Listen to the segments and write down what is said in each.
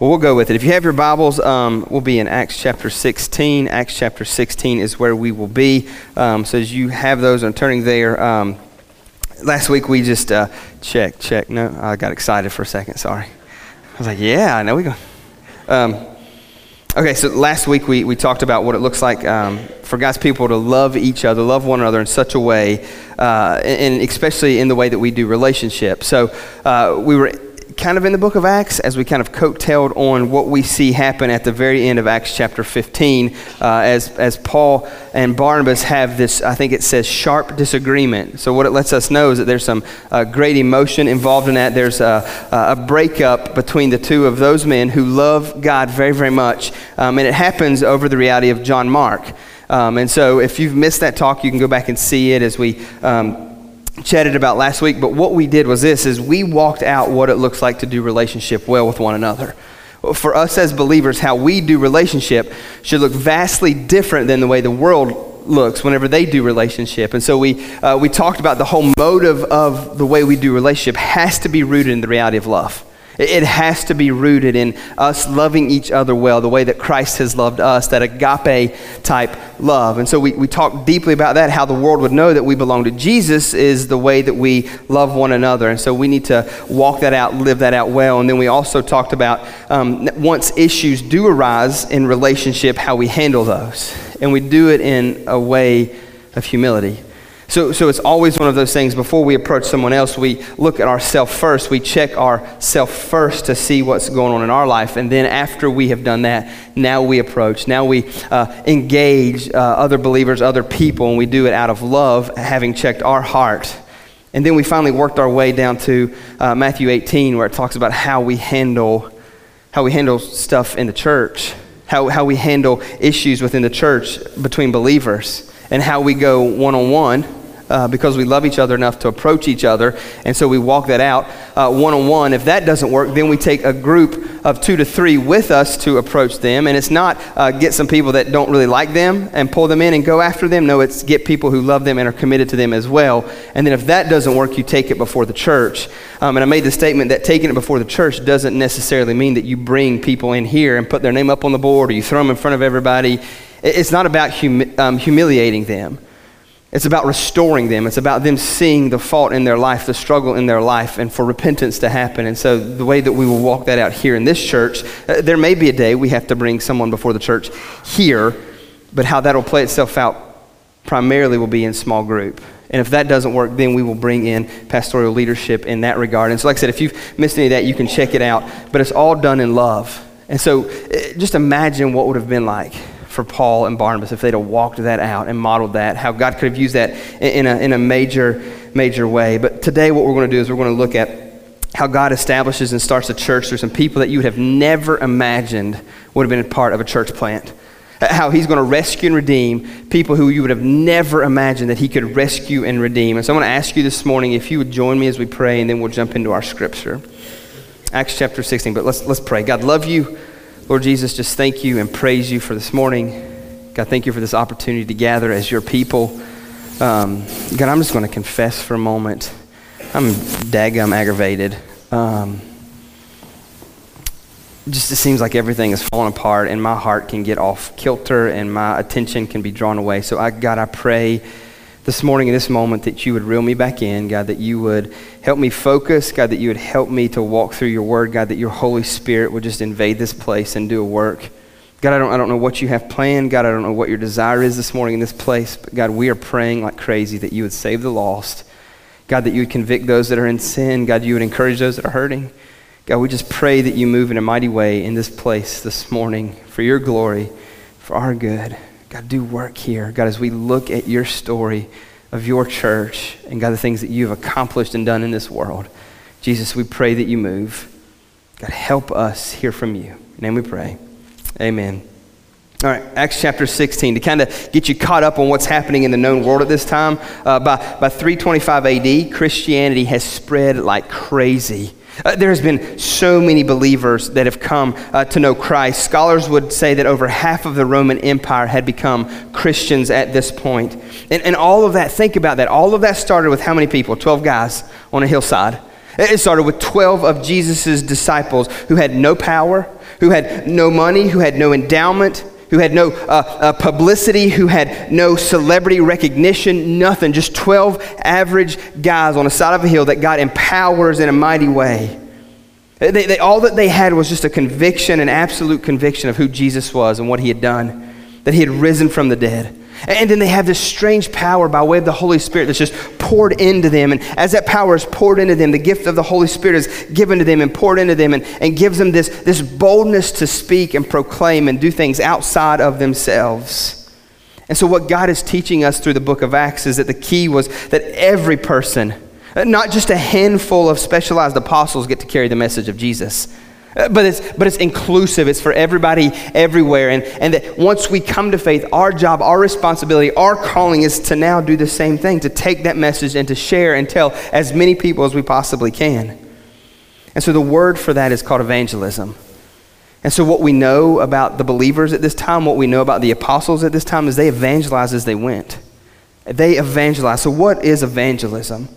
Well, we'll go with it. If you have your Bibles, um, we'll be in Acts chapter 16. Acts chapter 16 is where we will be. Um, so as you have those, I'm turning there. Um, last week we just uh, check, check. No, I got excited for a second. Sorry. I was like, yeah, I know we go. Um, okay, so last week we, we talked about what it looks like um, for God's people to love each other, love one another in such a way, uh, and especially in the way that we do relationships. So uh, we were kind of in the book of Acts as we kind of coattailed on what we see happen at the very end of Acts chapter 15 uh, as, as Paul and Barnabas have this, I think it says, sharp disagreement. So, what it lets us know is that there's some uh, great emotion involved in that. There's a, a breakup between the two of those men who love God very, very much. Um, and it happens over the reality of John Mark. Um, and so, if you've missed that talk, you can go back and see it as we. Um, chatted about last week, but what we did was this is we walked out what it looks like to do relationship well with one another. For us as believers, how we do relationship should look vastly different than the way the world looks whenever they do relationship. And so we, uh, we talked about the whole motive of the way we do relationship has to be rooted in the reality of love. It has to be rooted in us loving each other well, the way that Christ has loved us, that agape type love. And so we, we talked deeply about that, how the world would know that we belong to Jesus is the way that we love one another. And so we need to walk that out, live that out well. And then we also talked about um, once issues do arise in relationship, how we handle those. And we do it in a way of humility. So, so it's always one of those things before we approach someone else, we look at ourselves first. We check ourselves first to see what's going on in our life. And then after we have done that, now we approach. Now we uh, engage uh, other believers, other people, and we do it out of love, having checked our heart. And then we finally worked our way down to uh, Matthew 18, where it talks about how we handle, how we handle stuff in the church, how, how we handle issues within the church between believers, and how we go one on one uh, because we love each other enough to approach each other. And so we walk that out one on one. If that doesn't work, then we take a group of two to three with us to approach them. And it's not uh, get some people that don't really like them and pull them in and go after them. No, it's get people who love them and are committed to them as well. And then if that doesn't work, you take it before the church. Um, and I made the statement that taking it before the church doesn't necessarily mean that you bring people in here and put their name up on the board or you throw them in front of everybody. It's not about humi- um, humiliating them. It's about restoring them. It's about them seeing the fault in their life, the struggle in their life, and for repentance to happen. And so, the way that we will walk that out here in this church, uh, there may be a day we have to bring someone before the church here, but how that'll play itself out primarily will be in small group. And if that doesn't work, then we will bring in pastoral leadership in that regard. And so, like I said, if you've missed any of that, you can check it out. But it's all done in love. And so, uh, just imagine what would have been like for Paul and Barnabas if they'd have walked that out and modeled that, how God could have used that in a, in a major, major way. But today, what we're going to do is we're going to look at how God establishes and starts a church through some people that you would have never imagined would have been a part of a church plant. How he's going to rescue and redeem people who you would have never imagined that he could rescue and redeem. And so I want to ask you this morning if you would join me as we pray, and then we'll jump into our scripture. Acts chapter 16. But let's, let's pray. God, love you. Lord Jesus, just thank you and praise you for this morning. God, thank you for this opportunity to gather as your people. Um, God, I'm just going to confess for a moment. I'm daggum aggravated. Um, just it seems like everything is falling apart and my heart can get off kilter and my attention can be drawn away. So, I, God, I pray this morning in this moment that you would reel me back in, God, that you would help me focus, God, that you would help me to walk through your word, God, that your Holy Spirit would just invade this place and do a work. God, I don't, I don't know what you have planned. God, I don't know what your desire is this morning in this place. But God, we are praying like crazy that you would save the lost. God, that you would convict those that are in sin. God, you would encourage those that are hurting. God, we just pray that you move in a mighty way in this place this morning for your glory, for our good. God, do work here. God, as we look at your story of your church and God, the things that you've accomplished and done in this world, Jesus, we pray that you move. God, help us hear from you. Name we pray. Amen. All right, Acts chapter 16, to kind of get you caught up on what's happening in the known world at this time. Uh, by, by 325 AD, Christianity has spread like crazy uh, there has been so many believers that have come uh, to know Christ. Scholars would say that over half of the Roman Empire had become Christians at this point. And, and all of that, think about that. All of that started with how many people? 12 guys on a hillside. It started with 12 of Jesus' disciples who had no power, who had no money, who had no endowment, who had no uh, uh, publicity, who had no celebrity recognition, nothing. Just 12 average guys on the side of a hill that God empowers in a mighty way. They, they, all that they had was just a conviction, an absolute conviction of who Jesus was and what he had done, that he had risen from the dead. And then they have this strange power by way of the Holy Spirit that's just poured into them. And as that power is poured into them, the gift of the Holy Spirit is given to them and poured into them and, and gives them this, this boldness to speak and proclaim and do things outside of themselves. And so, what God is teaching us through the book of Acts is that the key was that every person, not just a handful of specialized apostles, get to carry the message of Jesus. Uh, but it's, but it's inclusive. It's for everybody everywhere. And, and that once we come to faith, our job, our responsibility, our calling is to now do the same thing to take that message and to share and tell as many people as we possibly can. And so the word for that is called evangelism. And so, what we know about the believers at this time, what we know about the apostles at this time, is they evangelized as they went. They evangelized. So, what is evangelism?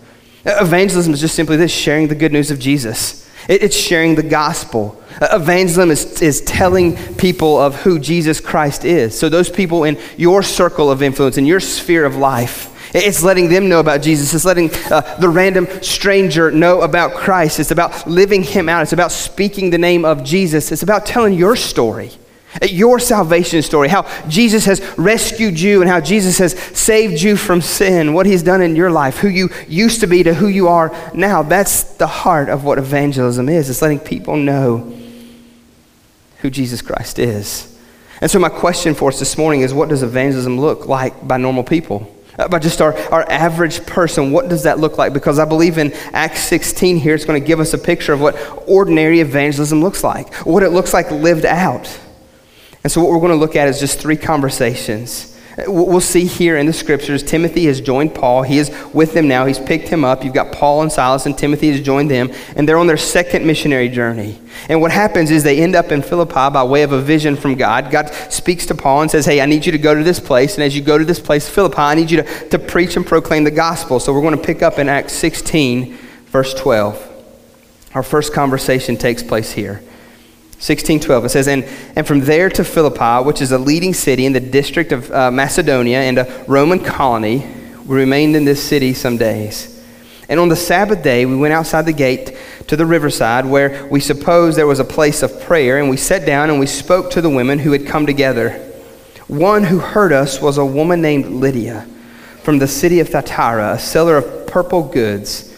Evangelism is just simply this sharing the good news of Jesus. It's sharing the gospel. Evangelism is, is telling people of who Jesus Christ is. So, those people in your circle of influence, in your sphere of life, it's letting them know about Jesus. It's letting uh, the random stranger know about Christ. It's about living Him out. It's about speaking the name of Jesus. It's about telling your story your salvation story, how Jesus has rescued you and how Jesus has saved you from sin, what he's done in your life, who you used to be to who you are now. That's the heart of what evangelism is. It's letting people know who Jesus Christ is. And so, my question for us this morning is what does evangelism look like by normal people? Uh, by just our, our average person, what does that look like? Because I believe in Acts 16 here, it's going to give us a picture of what ordinary evangelism looks like, what it looks like lived out. And so, what we're going to look at is just three conversations. Uh, we'll see here in the scriptures, Timothy has joined Paul. He is with them now. He's picked him up. You've got Paul and Silas, and Timothy has joined them, and they're on their second missionary journey. And what happens is they end up in Philippi by way of a vision from God. God speaks to Paul and says, Hey, I need you to go to this place. And as you go to this place, Philippi, I need you to, to preach and proclaim the gospel. So we're going to pick up in Acts 16, verse 12. Our first conversation takes place here. 1612 it says and, and from there to philippi which is a leading city in the district of uh, macedonia and a roman colony we remained in this city some days. And on the sabbath day we went outside the gate to the riverside where we supposed there was a place of prayer and we sat down and we spoke to the women who had come together. One who heard us was a woman named lydia from the city of thyatira a seller of purple goods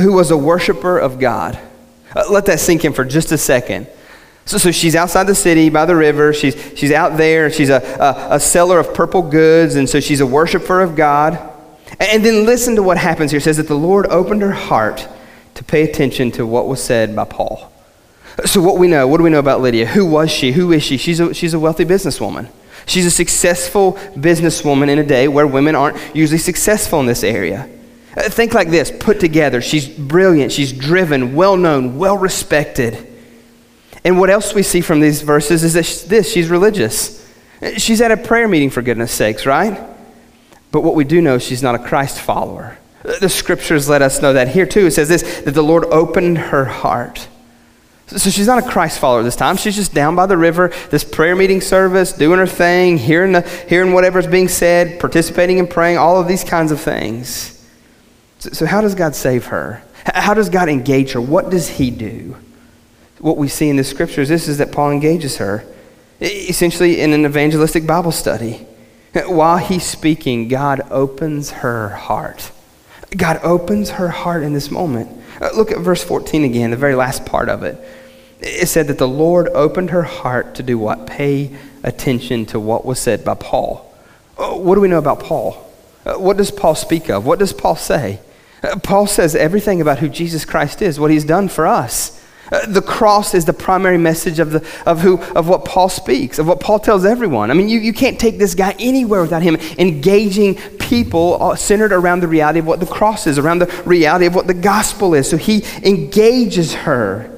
who was a worshiper of god. Uh, let that sink in for just a second so, so she's outside the city by the river. She's, she's out there. She's a, a, a seller of purple goods, and so she's a worshiper of God. And then listen to what happens here. It says that the Lord opened her heart to pay attention to what was said by Paul. So, what we know, what do we know about Lydia? Who was she? Who is she? She's a, she's a wealthy businesswoman. She's a successful businesswoman in a day where women aren't usually successful in this area. Uh, think like this put together. She's brilliant, she's driven, well known, well respected. And what else we see from these verses is that this she's religious. She's at a prayer meeting, for goodness sakes, right? But what we do know, she's not a Christ follower. The scriptures let us know that here too. It says this that the Lord opened her heart. So she's not a Christ follower this time. She's just down by the river, this prayer meeting service, doing her thing, hearing, the, hearing whatever's being said, participating in praying, all of these kinds of things. So, so how does God save her? How does God engage her? What does He do? What we see in the scriptures this is that Paul engages her essentially in an evangelistic Bible study. While he's speaking, God opens her heart. God opens her heart in this moment. Uh, look at verse 14 again, the very last part of it. It said that the Lord opened her heart to do what? Pay attention to what was said by Paul. Uh, what do we know about Paul? Uh, what does Paul speak of? What does Paul say? Paul says everything about who Jesus Christ is, what he's done for us. Uh, the cross is the primary message of, the, of, who, of what Paul speaks, of what Paul tells everyone. I mean, you, you can't take this guy anywhere without him engaging people centered around the reality of what the cross is, around the reality of what the gospel is. So he engages her.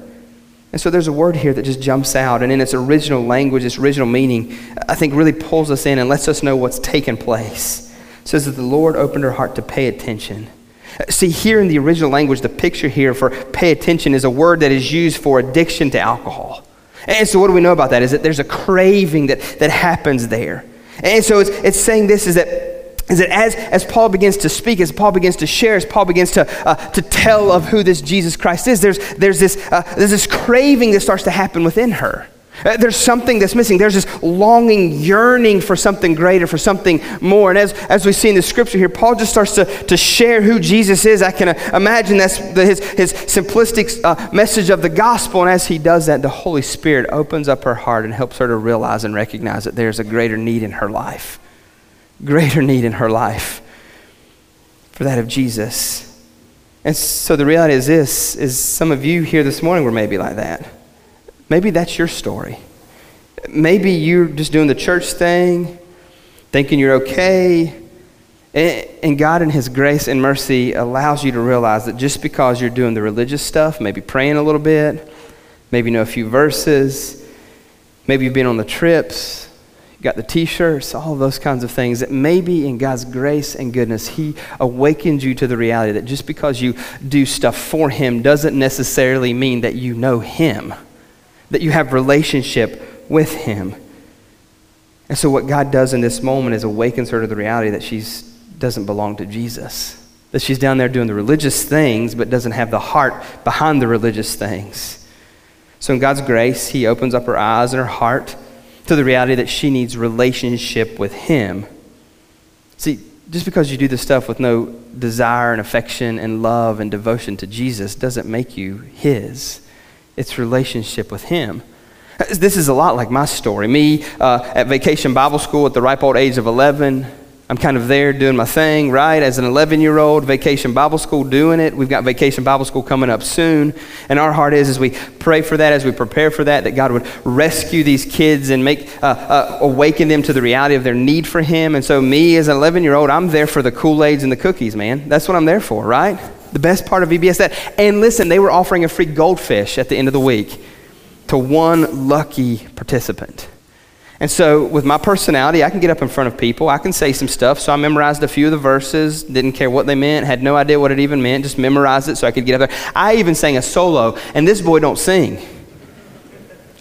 And so there's a word here that just jumps out, and in its original language, its original meaning, I think really pulls us in and lets us know what's taken place. It says that the Lord opened her heart to pay attention. See, here in the original language, the picture here for pay attention is a word that is used for addiction to alcohol. And so, what do we know about that? Is that there's a craving that, that happens there. And so, it's, it's saying this is that, is that as, as Paul begins to speak, as Paul begins to share, as Paul begins to, uh, to tell of who this Jesus Christ is, there's, there's, this, uh, there's this craving that starts to happen within her. Uh, there's something that's missing. There's this longing, yearning for something greater, for something more. And as, as we see in the scripture here, Paul just starts to, to share who Jesus is. I can uh, imagine that's the, his, his simplistic uh, message of the gospel. And as he does that, the Holy Spirit opens up her heart and helps her to realize and recognize that there's a greater need in her life. Greater need in her life for that of Jesus. And so the reality is this, is some of you here this morning were maybe like that. Maybe that's your story. Maybe you're just doing the church thing, thinking you're okay. And God, in His grace and mercy, allows you to realize that just because you're doing the religious stuff, maybe praying a little bit, maybe know a few verses, maybe you've been on the trips, got the t shirts, all those kinds of things, that maybe in God's grace and goodness, He awakens you to the reality that just because you do stuff for Him doesn't necessarily mean that you know Him that you have relationship with him. And so what God does in this moment is awakens her to the reality that she doesn't belong to Jesus. That she's down there doing the religious things but doesn't have the heart behind the religious things. So in God's grace, he opens up her eyes and her heart to the reality that she needs relationship with him. See, just because you do this stuff with no desire and affection and love and devotion to Jesus doesn't make you his its relationship with Him. This is a lot like my story. Me uh, at vacation Bible school at the ripe old age of 11. I'm kind of there doing my thing, right? As an 11 year old, vacation Bible school doing it. We've got vacation Bible school coming up soon. And our heart is, as we pray for that, as we prepare for that, that God would rescue these kids and make, uh, uh, awaken them to the reality of their need for Him. And so, me as an 11 year old, I'm there for the Kool Aids and the cookies, man. That's what I'm there for, right? The best part of VBS that. And listen, they were offering a free goldfish at the end of the week to one lucky participant. And so, with my personality, I can get up in front of people. I can say some stuff. So, I memorized a few of the verses, didn't care what they meant, had no idea what it even meant, just memorized it so I could get up there. I even sang a solo, and this boy don't sing.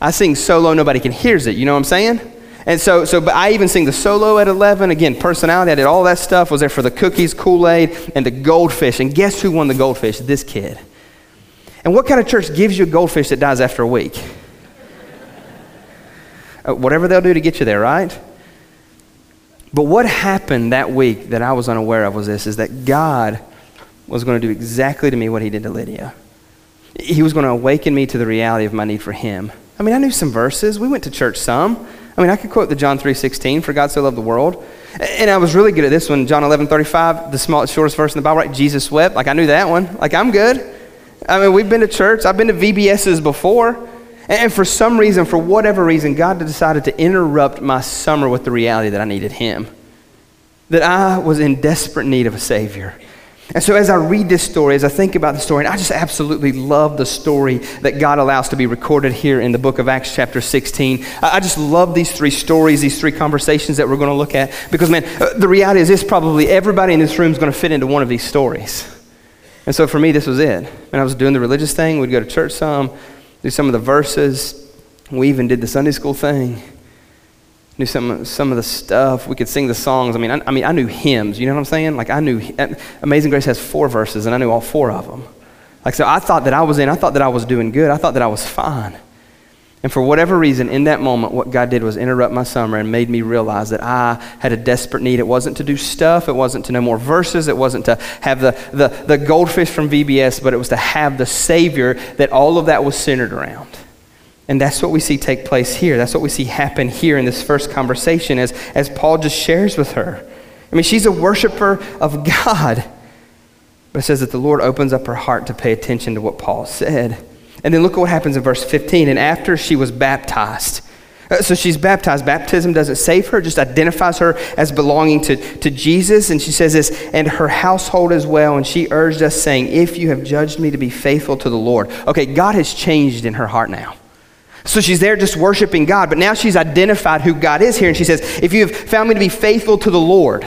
I sing solo, nobody can hears it. You know what I'm saying? And so, so but I even sing the solo at 11. Again, personality, I did all that stuff, was there for the cookies, Kool Aid, and the goldfish. And guess who won the goldfish? This kid. And what kind of church gives you a goldfish that dies after a week? uh, whatever they'll do to get you there, right? But what happened that week that I was unaware of was this is that God was going to do exactly to me what he did to Lydia. He was going to awaken me to the reality of my need for him. I mean, I knew some verses. We went to church some. I mean, I could quote the John 3.16, for God so loved the world. And I was really good at this one, John 11.35, the smallest, shortest verse in the Bible, right? Jesus wept. Like, I knew that one. Like, I'm good. I mean, we've been to church. I've been to VBSs before. And for some reason, for whatever reason, God decided to interrupt my summer with the reality that I needed Him. That I was in desperate need of a Savior. And so, as I read this story, as I think about the story, and I just absolutely love the story that God allows to be recorded here in the book of Acts, chapter 16. I just love these three stories, these three conversations that we're going to look at. Because, man, uh, the reality is this probably everybody in this room is going to fit into one of these stories. And so, for me, this was it. When I was doing the religious thing, we'd go to church some, do some of the verses. We even did the Sunday school thing knew some, some of the stuff. We could sing the songs. I mean, I, I, mean, I knew hymns. You know what I'm saying? Like I knew Amazing Grace has four verses, and I knew all four of them. Like so, I thought that I was in. I thought that I was doing good. I thought that I was fine. And for whatever reason, in that moment, what God did was interrupt my summer and made me realize that I had a desperate need. It wasn't to do stuff. It wasn't to know more verses. It wasn't to have the, the, the goldfish from VBS, but it was to have the Savior that all of that was centered around. And that's what we see take place here. That's what we see happen here in this first conversation as, as Paul just shares with her. I mean, she's a worshiper of God. But it says that the Lord opens up her heart to pay attention to what Paul said. And then look at what happens in verse 15. And after she was baptized, uh, so she's baptized. Baptism doesn't save her, just identifies her as belonging to, to Jesus. And she says this, and her household as well. And she urged us, saying, If you have judged me to be faithful to the Lord. Okay, God has changed in her heart now. So she's there just worshiping God, but now she's identified who God is here. And she says, If you have found me to be faithful to the Lord.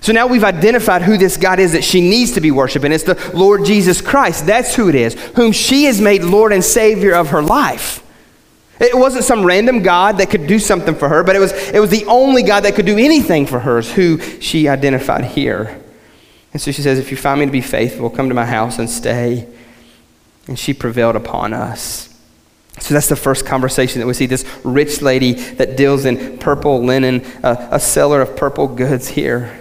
So now we've identified who this God is that she needs to be worshiping. It's the Lord Jesus Christ. That's who it is, whom she has made Lord and Savior of her life. It wasn't some random God that could do something for her, but it was, it was the only God that could do anything for her, is who she identified here. And so she says, If you find me to be faithful, come to my house and stay. And she prevailed upon us. So that's the first conversation that we see this rich lady that deals in purple linen, uh, a seller of purple goods here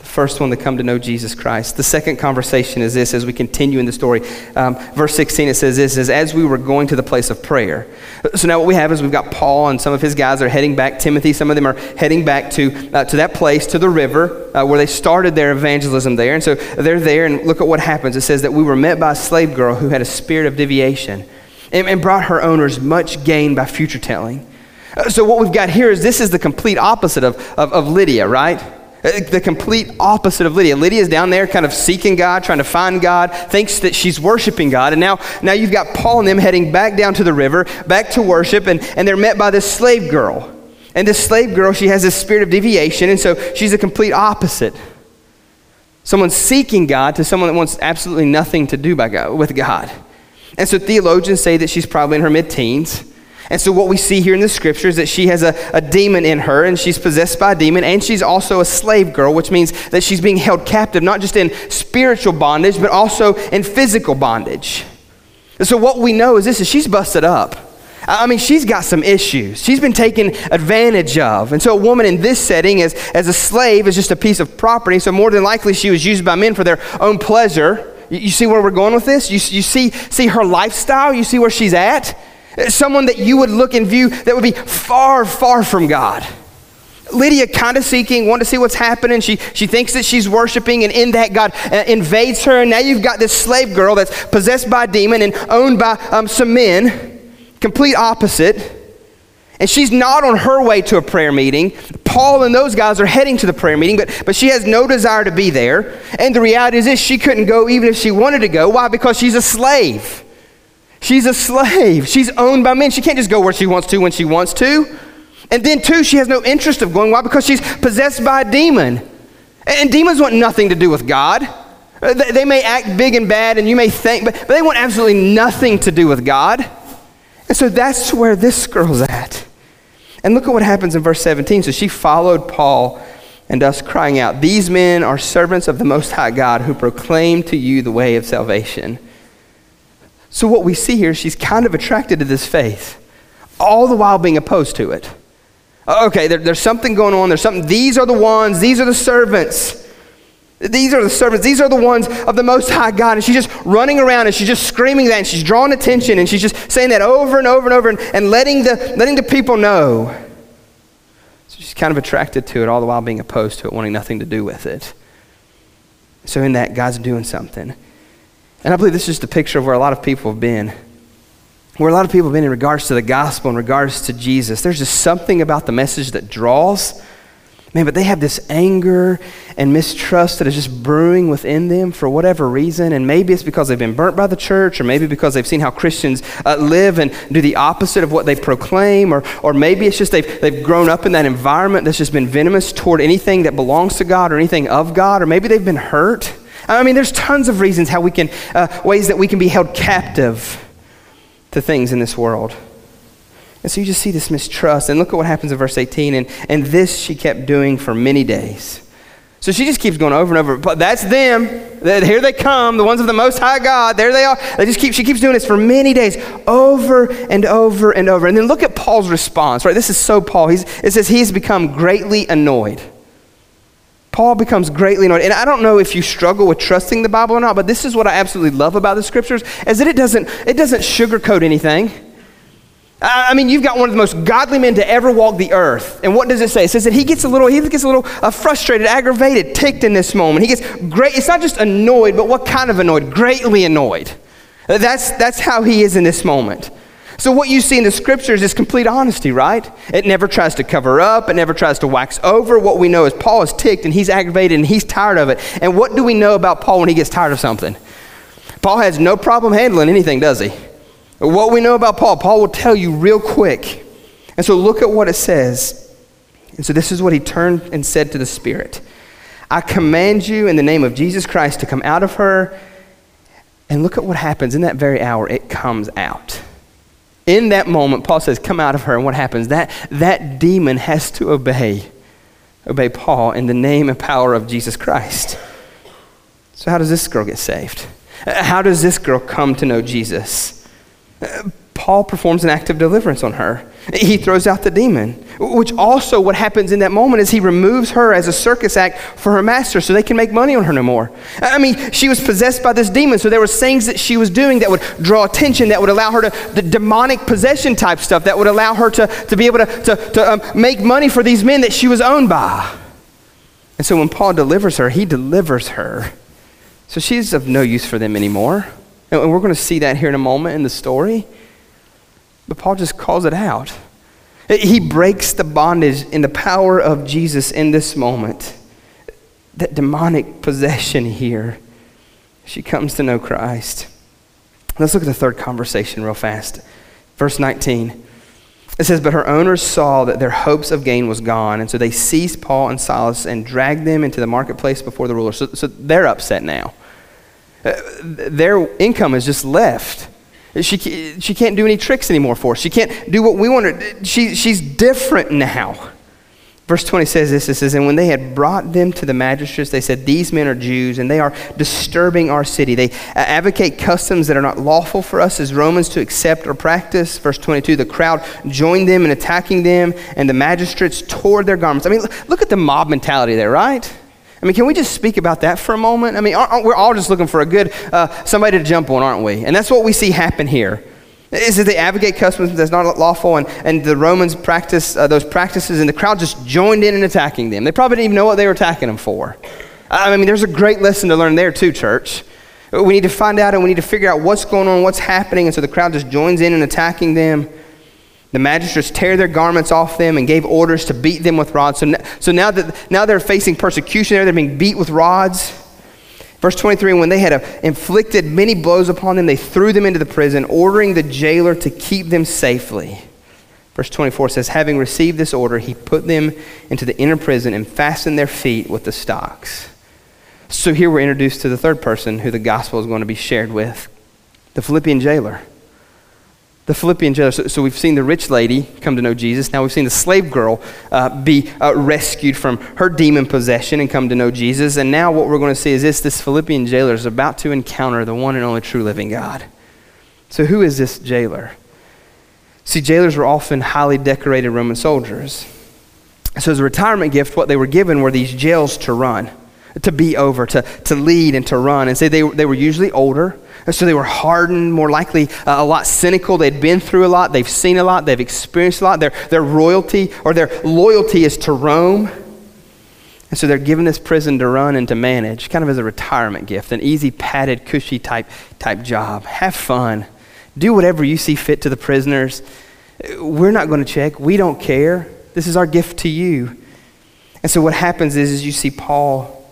The first one to come to know Jesus Christ. The second conversation is this as we continue in the story. Um, verse 16, it says this, is as we were going to the place of prayer. So now what we have is we've got Paul and some of his guys are heading back. Timothy, some of them are heading back to, uh, to that place, to the river, uh, where they started their evangelism there. And so they're there, and look at what happens. It says that we were met by a slave girl who had a spirit of divination and, and brought her owners much gain by future telling. Uh, so what we've got here is this is the complete opposite of, of, of Lydia, right? Uh, the complete opposite of Lydia. Lydia is down there kind of seeking God, trying to find God, thinks that she's worshiping God. And now, now you've got Paul and them heading back down to the river, back to worship, and, and they're met by this slave girl. And this slave girl, she has this spirit of divination, and so she's a complete opposite. Someone seeking God to someone that wants absolutely nothing to do by God, with God. And so theologians say that she's probably in her mid teens. And so, what we see here in the scripture is that she has a, a demon in her, and she's possessed by a demon, and she's also a slave girl, which means that she's being held captive, not just in spiritual bondage, but also in physical bondage. And so, what we know is this is she's busted up. I mean, she's got some issues. She's been taken advantage of. And so, a woman in this setting, as, as a slave, is just a piece of property. So, more than likely, she was used by men for their own pleasure. You, see where we're going with this? You, you see, see her lifestyle? You see where she's at? Someone that you would look and view that would be far, far from God. Lydia kind of seeking, want to see what's happening. She, she thinks that she's worshiping, and in that, God uh, invades her. And now you've got this slave girl that's possessed by a demon and owned by um, some men, complete opposite. And she's not on her way to a prayer meeting. Paul and those guys are heading to the prayer meeting, but, but she has no desire to be there. And the reality is this she couldn't go even if she wanted to go. Why? Because she's a slave. She's a slave. She's owned by men. She can't just go where she wants to when she wants to. And then, two, she has no interest of going. Why? Because she's possessed by a demon. And demons want nothing to do with God. Uh, they may act big and bad, and you may think, but, they want absolutely nothing to do with God. And so that's where this girl's at. And look at what happens in verse 17. So she followed Paul and us, crying out, These men are servants of the Most High God who proclaim to you the way of salvation. So, what we see here, she's kind of attracted to this faith, all the while being opposed to it. Okay, there, there's something going on. There's something. These are the ones, these are the servants. These are the servants. These are the ones of the Most High God. And she's just running around and she's just screaming that and she's drawing attention and she's just saying that over and over and over and, and letting, the, letting the people know. So she's kind of attracted to it, all the while being opposed to it, wanting nothing to do with it. So, in that, God's doing something. And I believe this is just a picture of where a lot of people have been. Where a lot of people have been in regards to the gospel, in regards to Jesus. There's just something about the message that draws. Man, but they have this anger and mistrust that is just brewing within them for whatever reason. And maybe it's because they've been burnt by the church, or maybe because they've seen how Christians uh, live and do the opposite of what they proclaim, or, or maybe it's just they've, they've grown up in that environment that's just been venomous toward anything that belongs to God or anything of God, or maybe they've been hurt. I mean, there's tons of reasons how we can, uh, ways that we can be held captive to things in this world. And so you just see this mistrust. And look at what happens in verse 18. And, and this she kept doing for many days. So she just keeps going over and over. But that's them. Here they come, the ones of the Most High God. There they are. They just keep, she keeps doing this for many days, over and over and over. And then look at Paul's response, right? This is so Paul. He's, it says he's become greatly annoyed. Paul becomes greatly annoyed. And I don't know if you struggle with trusting the Bible or not, but this is what I absolutely love about the scriptures, is that it doesn't, it doesn't sugarcoat anything. I mean, you've got one of the most godly men to ever walk the earth. And what does it say? It says that he gets a little, he gets a little uh, frustrated, aggravated, ticked in this moment. He gets great, it's not just annoyed, but what kind of annoyed? Greatly annoyed. That's, that's how he is in this moment. So, what you see in the scriptures is complete honesty, right? It never tries to cover up, it never tries to wax over. What we know is Paul is ticked and he's aggravated and he's tired of it. And what do we know about Paul when he gets tired of something? Paul has no problem handling anything, does he? What we know about Paul, Paul will tell you real quick. And so, look at what it says. And so, this is what he turned and said to the Spirit I command you in the name of Jesus Christ to come out of her. And look at what happens in that very hour, it comes out In that moment, Paul says, Come out of her. And what happens? That, that demon has to obey, obey Paul in the name and power of Jesus Christ. So, how does this girl get saved? How does this girl come to know Jesus? Paul performs an act of deliverance on her. He throws out the demon, which also what happens in that moment is he removes her as a circus act for her master so they can make money on her no more. I mean, she was possessed by this demon, so there was things that she was doing that would draw attention, that would allow her to, the demonic possession type stuff, that would allow her to, to be able to, to, to um, make money for these men that she was owned by. And so when Paul delivers her, he delivers her. So she's of no use for them anymore. And we're going to see that here in a moment in the story. But Paul just calls it out. He breaks the bondage in the power of Jesus in this moment. That demonic possession here. She comes to know Christ. Let's look at the third conversation real fast. Verse 19. It says, But her owners saw that their hopes of gain was gone, and so they seized Paul and Silas and dragged them into the marketplace before the ruler. So, so they're upset now. Uh, their income is just left. She, she can't do any tricks anymore for us. She can't do what we want her. She, she's different now. Verse 20 says this it says, And when they had brought them to the magistrates, they said, These men are Jews, and they are disturbing our city. They advocate customs that are not lawful for us as Romans to accept or practice. Verse 22 The crowd joined them in attacking them, and the magistrates tore their garments. I mean, look at the mob mentality there, right? I mean, can we just speak about that for a moment? I mean, aren't, we're all just looking for a good uh, somebody to jump on, aren't we? And that's what we see happen here. Is that they advocate customs that's not lawful, and, and the Romans practice uh, those practices, and the crowd just joined in in attacking them. They probably didn't even know what they were attacking them for. I mean, there's a great lesson to learn there, too, church. We need to find out and we need to figure out what's going on, what's happening, and so the crowd just joins in in attacking them. The magistrates tear their garments off them and gave orders to beat them with rods. So, so now, that, now they're facing persecution there, they're being beat with rods. Verse 23 When they had uh, inflicted many blows upon them, they threw them into the prison, ordering the jailer to keep them safely. Verse 24 says, Having received this order, he put them into the inner prison and fastened their feet with the stocks. So here we're introduced to the third person who the gospel is going to be shared with the Philippian jailer the Philippian jailer. So, so, we've seen the rich lady come to know Jesus. Now we've seen the slave girl uh, be uh, rescued from her demon possession and come to know Jesus. And now what we're going to see is this this Philippian jailer is about to encounter the one and only true living God. So, who is this jailer? See, jailers were often highly decorated Roman soldiers. So, as a retirement gift, what they were given were these jails to run, to be over, to, to lead, and to run. And say they, they were usually older. So they were hardened, more likely uh, a lot cynical. They'd been through a lot, they've seen a lot, they've experienced a lot. Their, their royalty or their loyalty is to Rome. And so they're given this prison to run and to manage, kind of as a retirement gift, an easy, padded, cushy type, type job. Have fun. Do whatever you see fit to the prisoners. We're not going to check. We don't care. This is our gift to you. And so what happens is, is you see Paul,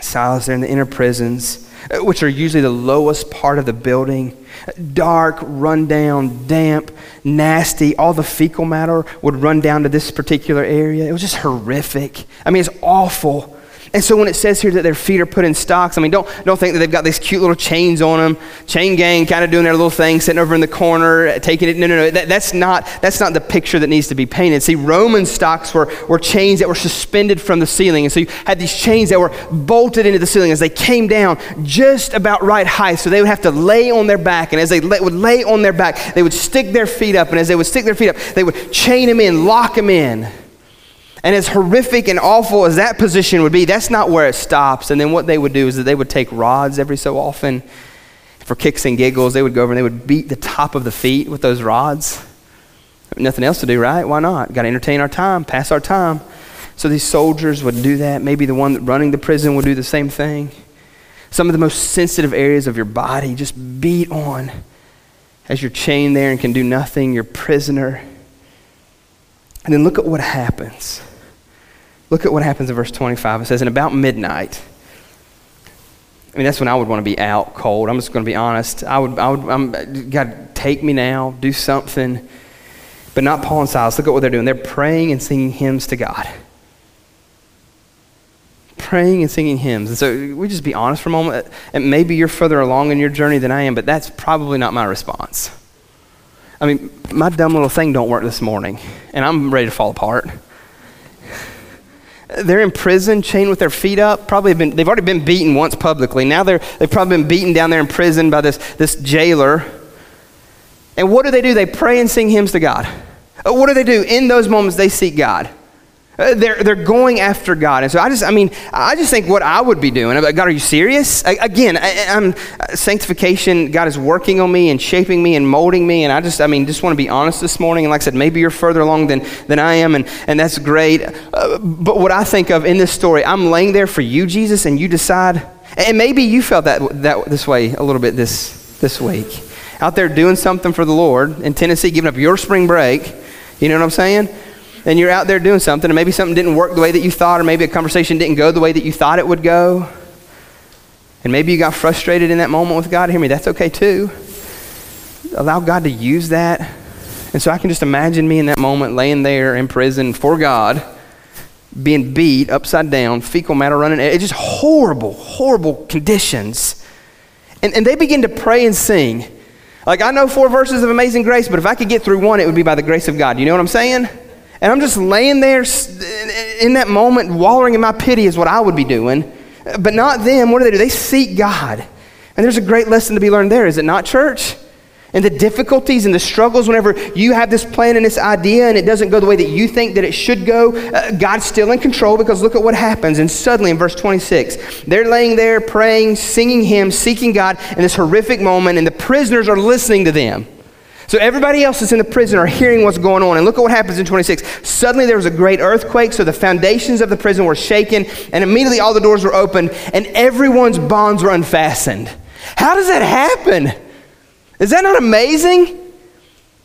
Silas, they're in the inner prisons Uh, which are usually the lowest part of the building. Dark, rundown, damp, nasty. All the fecal matter would run down to this particular area. It was just horrific. I mean, it's awful. And so when it says here that their feet are put in stocks, I mean, don't, don't think that they've got these cute little chains on them, chain gang kind of doing their little thing, sitting over in the corner, taking it. No, no, no. That, that's, not, that's not the picture that needs to be painted. See, Roman stocks were, were chains that were suspended from the ceiling. And so you had these chains that were bolted into the ceiling as they came down just about right height. So they would have to lay on their back. And as they would lay on their back, they would stick their feet up. And as they would stick their feet up, they would chain them in, lock them in. And as horrific and awful as that position would be, that's not where it stops. And then what they would do is that they would take rods every so often for kicks and giggles. They would go over and they would beat the top of the feet with those rods. Nothing else to do, right? Why not? Got to entertain our time, pass our time. So these soldiers would do that. Maybe the one running the prison would do the same thing. Some of the most sensitive areas of your body just beat on as you're chained there and can do nothing. You're prisoner. And then look at what happens. Look at what happens in verse 25. It says, And about midnight, I mean, that's when I would want to be out cold. I'm just going to be honest. I would, I would, I'm, God, take me now, do something. But not Paul and Silas. Look at what they're doing. They're praying and singing hymns to God. Praying and singing hymns. And so we just be honest for a moment. And maybe you're further along in your journey than I am, but that's probably not my response. I mean, my dumb little thing don't work this morning, and I'm ready to fall apart. They're in prison, chained with their feet up. Probably been, they've already been beaten once publicly. Now they're, they've probably been beaten down there in prison by this, this jailer. And what do they do? They pray and sing hymns to God. Uh, what do they do? In those moments, they seek God. Uh, they're, they're going after God. And so I just, I mean, I just think what I would be doing. I'm like, God, are you serious? I, again, I, am uh, sanctification, God is working on me and shaping me and molding me. And I just, I mean, just want to be honest this morning. And like I said, maybe you're further along than, than I am, and, and that's great. Uh, but what I think of in this story, I'm laying there for you, Jesus, and you decide, and maybe you felt that, that this way a little bit this, this week. Out there doing something for the Lord in Tennessee, giving up your spring break. You know what I'm saying? And you're out there doing something, and maybe something didn't work the way that you thought, or maybe a conversation didn't go the way that you thought it would go. And maybe you got frustrated in that moment with God. Hear me, that's okay too. Allow God to use that. And so I can just imagine me in that moment laying there in prison for God, being beat upside down, fecal matter running. It's just horrible, horrible conditions. And, and they begin to pray and sing. Like, I know four verses of Amazing Grace, but if I could get through one, it would be by the grace of God. You know what I'm saying? And I'm just laying there in that moment, wallowing in my pity, is what I would be doing. But not them. What do they do? They seek God. And there's a great lesson to be learned there, is it not, church? And the difficulties and the struggles whenever you have this plan and this idea and it doesn't go the way that you think that it should go, uh, God's still in control because look at what happens. And suddenly in verse 26, they're laying there praying, singing hymns, seeking God in this horrific moment, and the prisoners are listening to them. So everybody else that's in the prison are hearing what's going on. And look at what happens in 26. Suddenly there was a great earthquake, so the foundations of the prison were shaken, and immediately all the doors were opened, and everyone's bonds were unfastened. How does that happen? Is that not amazing?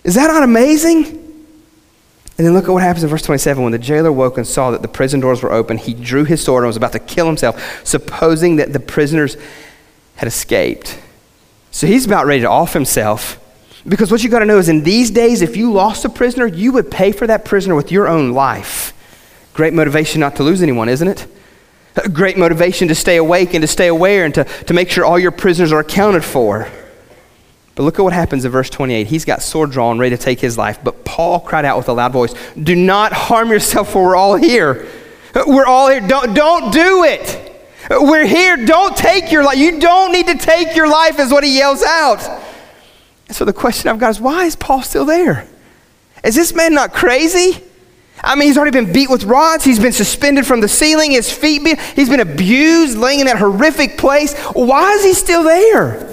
Is that not amazing? And then look at what happens in verse 27. When the jailer woke and saw that the prison doors were open, he drew his sword and was about to kill himself, supposing that the prisoners had escaped. So he's about ready to off himself. Because what you got to know is in these days, if you lost a prisoner, you would pay for that prisoner with your own life. Great motivation not to lose anyone, isn't it? Great motivation to stay awake and to stay aware and to, to make sure all your prisoners are accounted for. But look at what happens in verse 28. He's got sword drawn, ready to take his life. But Paul cried out with a loud voice, Do not harm yourself, for we're all here. We're all here. Don't, don't do it. We're here. Don't take your life. You don't need to take your life, is what he yells out. So the question I've got is why is Paul still there? Is this man not crazy? I mean, he's already been beat with rods. He's been suspended from the ceiling. His feet, be- he's been abused, laying in that horrific place. Why is he still there?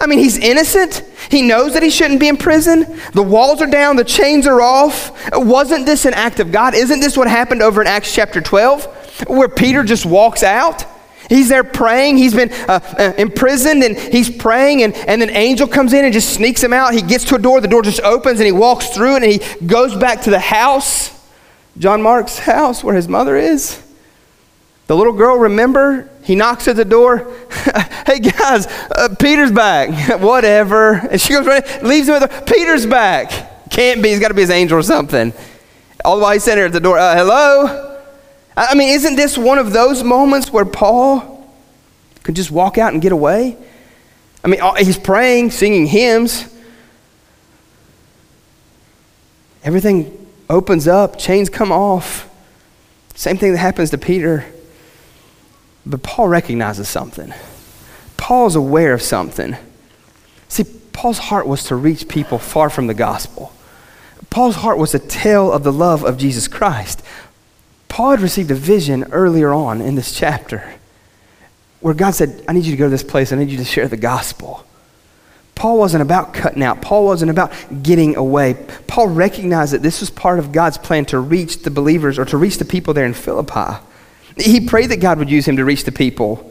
I mean, he's innocent. He knows that he shouldn't be in prison. The walls are down, the chains are off. Wasn't this an act of God? Isn't this what happened over in Acts chapter 12, where Peter just walks out? He's there praying. He's been uh, uh, imprisoned and he's praying, and, and an angel comes in and just sneaks him out. He gets to a door, the door just opens, and he walks through and he goes back to the house, John Mark's house where his mother is. The little girl, remember? He knocks at the door. hey guys, uh, Peter's back. Whatever. And she goes, running, leaves him the Peter's back. Can't be. He's got to be his angel or something. All the while he's sitting there at the door. Uh, hello? I mean, isn't this one of those moments where Paul could just walk out and get away? I mean, he's praying, singing hymns. Everything opens up, chains come off. Same thing that happens to Peter. But Paul recognizes something. Paul's aware of something. See, Paul's heart was to reach people far from the gospel. Paul's heart was to tell of the love of Jesus Christ. Paul had received a vision earlier on in this chapter where God said, I need you to go to this place, I need you to share the gospel. Paul wasn't about cutting out. Paul wasn't about getting away. Paul recognized that this was part of God's plan to reach the believers or to reach the people there in Philippi. He prayed that God would use him to reach the people.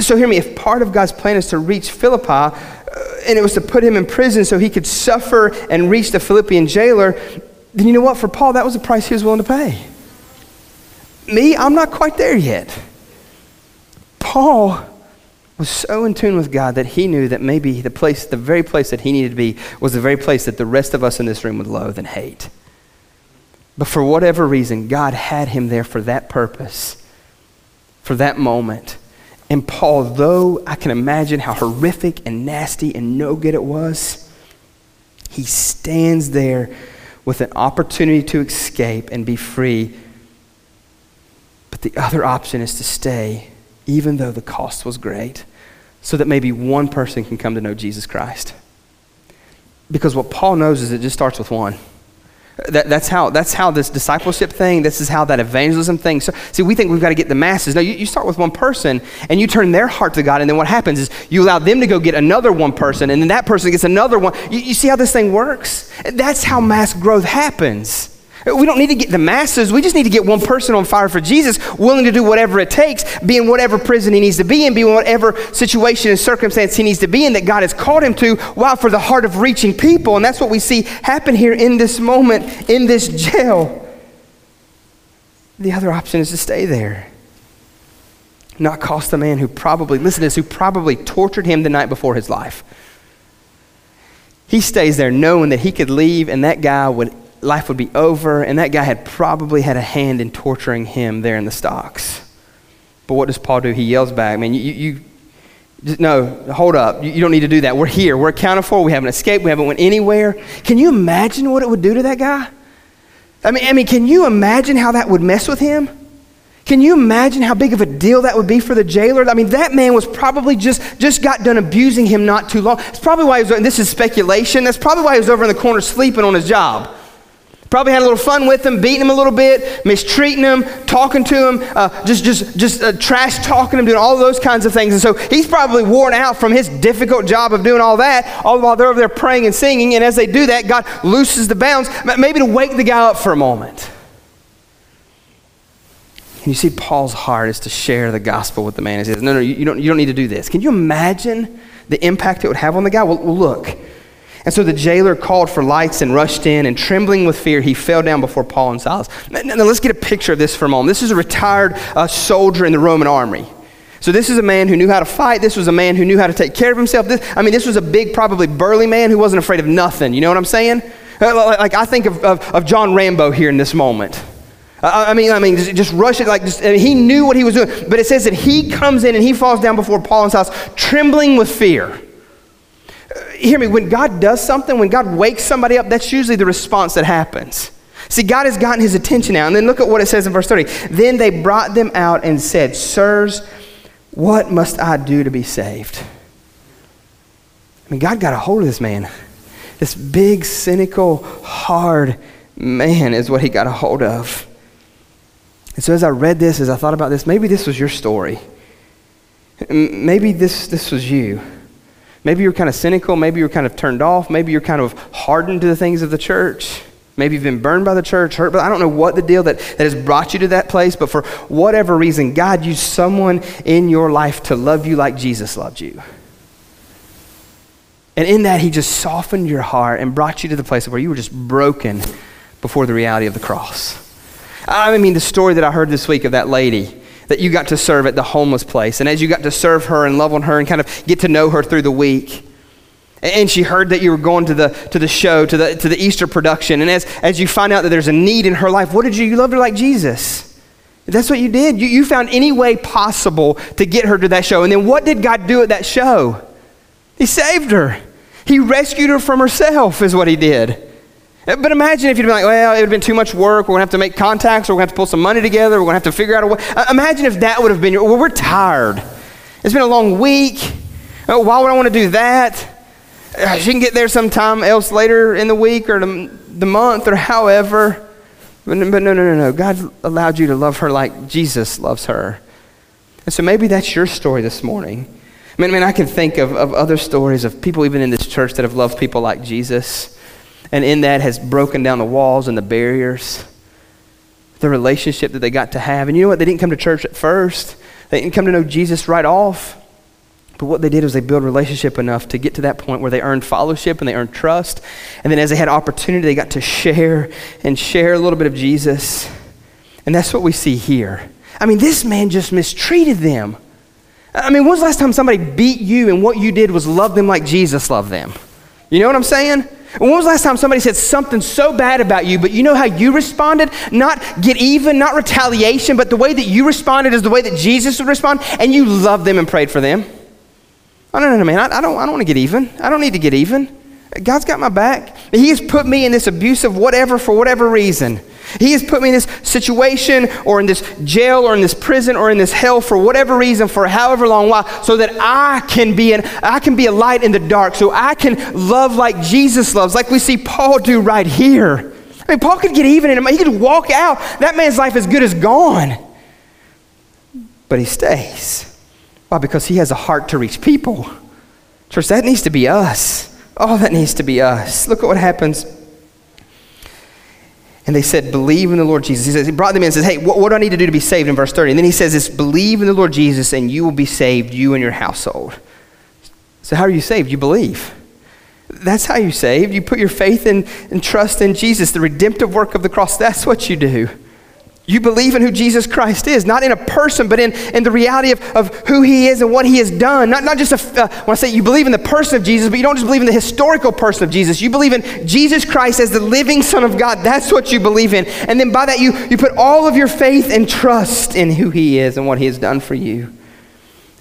So, hear me if part of God's plan is to reach Philippi, uh, and it was to put him in prison so he could suffer and reach the Philippian jailer, then you know what? For Paul, that was the price he was willing to pay. Me, I'm not quite there yet. Paul was so in tune with God that he knew that maybe the place, the very place that he needed to be, was the very place that the rest of us in this room would loathe and hate. But for whatever reason, God had him there for that purpose, for that moment. And Paul, though I can imagine how horrific and nasty and no good it was, He stands there with an opportunity to escape and be free. But the other option is to stay, even though the cost was great, so that maybe one person can come to know Jesus Christ. Because what Paul knows is it just starts with one. That, that's, how, that's how this discipleship thing, this is how that evangelism thing. So, see, we think we've got to get the masses. No, you, you start with one person and you turn their heart to God, and then what happens is you allow them to go get another one person, and then that person gets another one. You, you see how this thing works? That's how mass growth happens. We don't need to get the masses. We just need to get one person on fire for Jesus, willing to do whatever it takes, be in whatever prison he needs to be in, be in whatever situation and circumstance he needs to be in that God has called him to, while for the heart of reaching people. And that's what we see happen here in this moment, in this jail. The other option is to stay there. Not cost the man who probably, listen to this, who probably tortured him the night before his life. He stays there knowing that he could leave and that guy would life would be over, and that guy had probably had a hand in torturing him there in the stocks. But what does Paul do? He yells back, I mean, you, you just, no, hold up. You, you don't need to do that. We're here. We're accounted for. We haven't escaped. We haven't went anywhere. Can you imagine what it would do to that guy? I mean, I mean, can you imagine how that would mess with him? Can you imagine how big of a deal that would be for the jailer? I mean, that man was probably just, just got done abusing him not too long. It's probably why he was, and this is speculation, that's probably why he was over in the corner sleeping on his job. Probably had a little fun with him, beating him a little bit, mistreating him, talking to him, uh, just, just, just uh, trash talking him, doing all those kinds of things. And so he's probably worn out from his difficult job of doing all that, all while they're over there praying and singing. And as they do that, God looses the bounds, maybe to wake the guy up for a moment. And you see, Paul's heart is to share the gospel with the man. He says, No, no, you don't, you don't need to do this. Can you imagine the impact it would have on the guy? Well, well look. And so the jailer called for lights and rushed in, and trembling with fear, he fell down before Paul and Silas. Now, now let's get a picture of this for a moment. This is a retired uh, soldier in the Roman army. So this is a man who knew how to fight. This was a man who knew how to take care of himself. This, I mean, this was a big, probably burly man who wasn't afraid of nothing. You know what I'm saying? Uh, like I think of, of, of John Rambo here in this moment. I mean, I mean, just, rush it like just, I mean, he knew what he was doing. But it says that he comes in and he falls down before Paul and Silas, trembling with fear hear me, when God does something, when God wakes somebody up, that's usually the response that happens. See, God has gotten his attention now. And then look at what it says in verse 30. Then they brought them out and said, Sirs, what must I do to be saved? I mean, God got a hold of this man. This big, cynical, hard man is what he got a hold of. And so as I read this, as I thought about this, maybe this was your story. Maybe this, this was you. Maybe you're kind of cynical. Maybe you're kind of turned off. Maybe you're kind of hardened to the things of the church. Maybe you've been burned by the church, hurt, but I don't know what the deal that, that has brought you to that place, but for whatever reason, God used someone in your life to love you like Jesus loved you. And in that, He just softened your heart and brought you to the place where you were just broken before the reality of the cross. I mean, the story that I heard this week of that lady that you got to serve at the homeless place. And as you got to serve her and love on her and kind of get to know her through the week, and she heard that you were going to the, to the show, to the, to the Easter production. And as, as you find out that there's a need in her life, what did you? You loved her like Jesus. That's what you did. You, you found any way possible to get her to that show. And then what did God do at that show? He saved her. He rescued her from herself, is what he did. But imagine if you'd been like, well, it would have been too much work. We're going to have to make contacts. Or we're going to have to pull some money together. We're going to have to figure out a way. Uh, imagine if that would have been your, well, we're tired. It's been a long week. Oh, why would I want to do that? Uh, she can get there sometime else later in the week or the, the month or however. But, but no, no, no, no. God allowed you to love her like Jesus loves her. And so maybe that's your story this morning. I mean, I, mean, I can think of, of other stories of people even in this church that have loved people like Jesus and in that has broken down the walls and the barriers, the relationship that they got to have. And you know what? They didn't come to church at first, they didn't come to know Jesus right off. But what they did was they built relationship enough to get to that point where they earned fellowship and they earned trust. And then as they had opportunity, they got to share and share a little bit of Jesus. And that's what we see here. I mean, this man just mistreated them. I mean, when was the last time somebody beat you and what you did was love them like Jesus loved them? You know what I'm saying? When was the last time somebody said something so bad about you, but you know how you responded? Not get even, not retaliation, but the way that you responded is the way that Jesus would respond, and you loved them and prayed for them. Oh, no, no, no, man. I, I don't, I don't want to get even. I don't need to get even. God's got my back. He has put me in this abusive whatever for whatever reason. He has put me in this situation or in this jail or in this prison or in this hell for whatever reason for however long while so that I can be an I can be a light in the dark so I can love like Jesus loves like we see Paul do right here. I mean Paul could get even in him. He could walk out. That man's life as good as gone. But he stays. Why? Because he has a heart to reach people. Church, that needs to be us. Oh, that needs to be us. Look at what happens and they said, Believe in the Lord Jesus. He says, He brought them in and says, Hey, what, what do I need to do to be saved in verse 30? And then he says this believe in the Lord Jesus and you will be saved, you and your household. So, how are you saved? You believe. That's how you're saved. You put your faith and, and trust in Jesus, the redemptive work of the cross. That's what you do. You believe in who Jesus Christ is, not in a person, but in, in the reality of, of who he is and what he has done. Not, not just, a, uh, when I say you believe in the person of Jesus, but you don't just believe in the historical person of Jesus. You believe in Jesus Christ as the living Son of God. That's what you believe in. And then by that, you, you put all of your faith and trust in who he is and what he has done for you.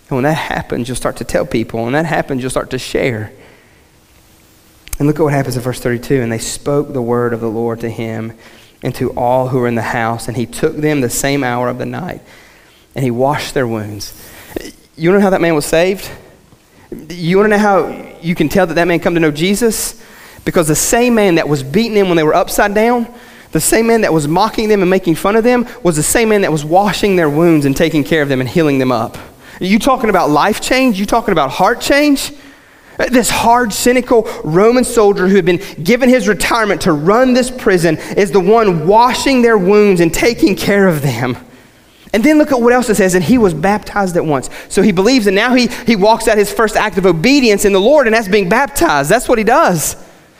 And when that happens, you'll start to tell people. When that happens, you'll start to share. And look at what happens in verse 32. And they spoke the word of the Lord to him and to all who were in the house. And he took them the same hour of the night, and he washed their wounds. You know how that man was saved? You want to know how you can tell that that man come to know Jesus? Because the same man that was beating them when they were upside down, the same man that was mocking them and making fun of them, was the same man that was washing their wounds and taking care of them and healing them up. Are you talking about life change? You talking about heart change? This hard, cynical Roman soldier who had been given his retirement to run this prison is the one washing their wounds and taking care of them. And then look at what else it says, and he was baptized at once. So he believes, and now he, he walks out his first act of obedience in the Lord, and that's being baptized. That's what he does.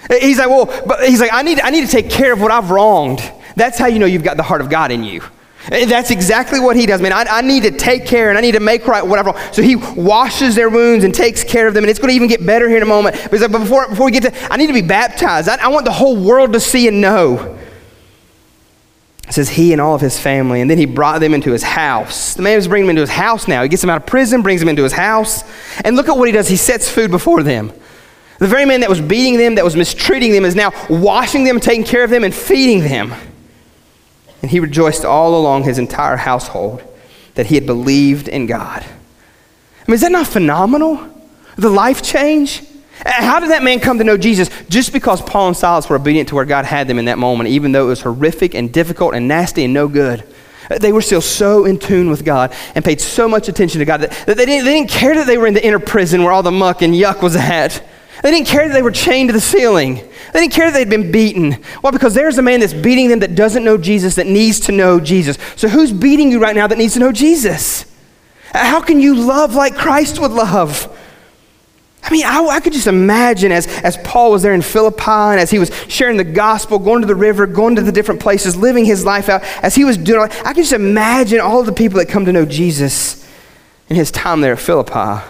He's like, well, but he's like, I need, I need to take care of what I've wronged. That's how you know you've got the heart of God in you. That's exactly what he does, man. I, I, need to take care and I need to make right whatever. So he washes their wounds and takes care of them, and it's going to even get better here in a moment. But, before, before we get to, I need to be baptized. I, I want the whole world to see and know. It says he and all of his family, and then he brought them into his house. The man was bringing them into his house now. He gets them out of prison, brings them into his house, and look at what he does. He sets food before them. The very man that was beating them, that was mistreating them, is now washing them, taking care of them, and feeding them. And he rejoiced all along his entire household that he had believed in God. I mean, is that not phenomenal? The life change? How did that man come to know Jesus? Just because Paul and Silas were obedient to where God had them in that moment, even though it was horrific and difficult and nasty and no good. They were still so in tune with God and paid so much attention to God that, they, didn't, they didn't care that they were in the inner prison where all the muck and yuck was at. They didn't care that they were chained to the ceiling. They didn't care that they'd been beaten. Why? Because there's a man that's beating them that doesn't know Jesus, that needs to know Jesus. So who's beating you right now that needs to know Jesus? How can you love like Christ would love? I mean, I, I, could just imagine as, as Paul was there in Philippi and as he was sharing the gospel, going to the river, going to the different places, living his life out, as he was doing, I could just imagine all the people that come to know Jesus in his time there at Philippi.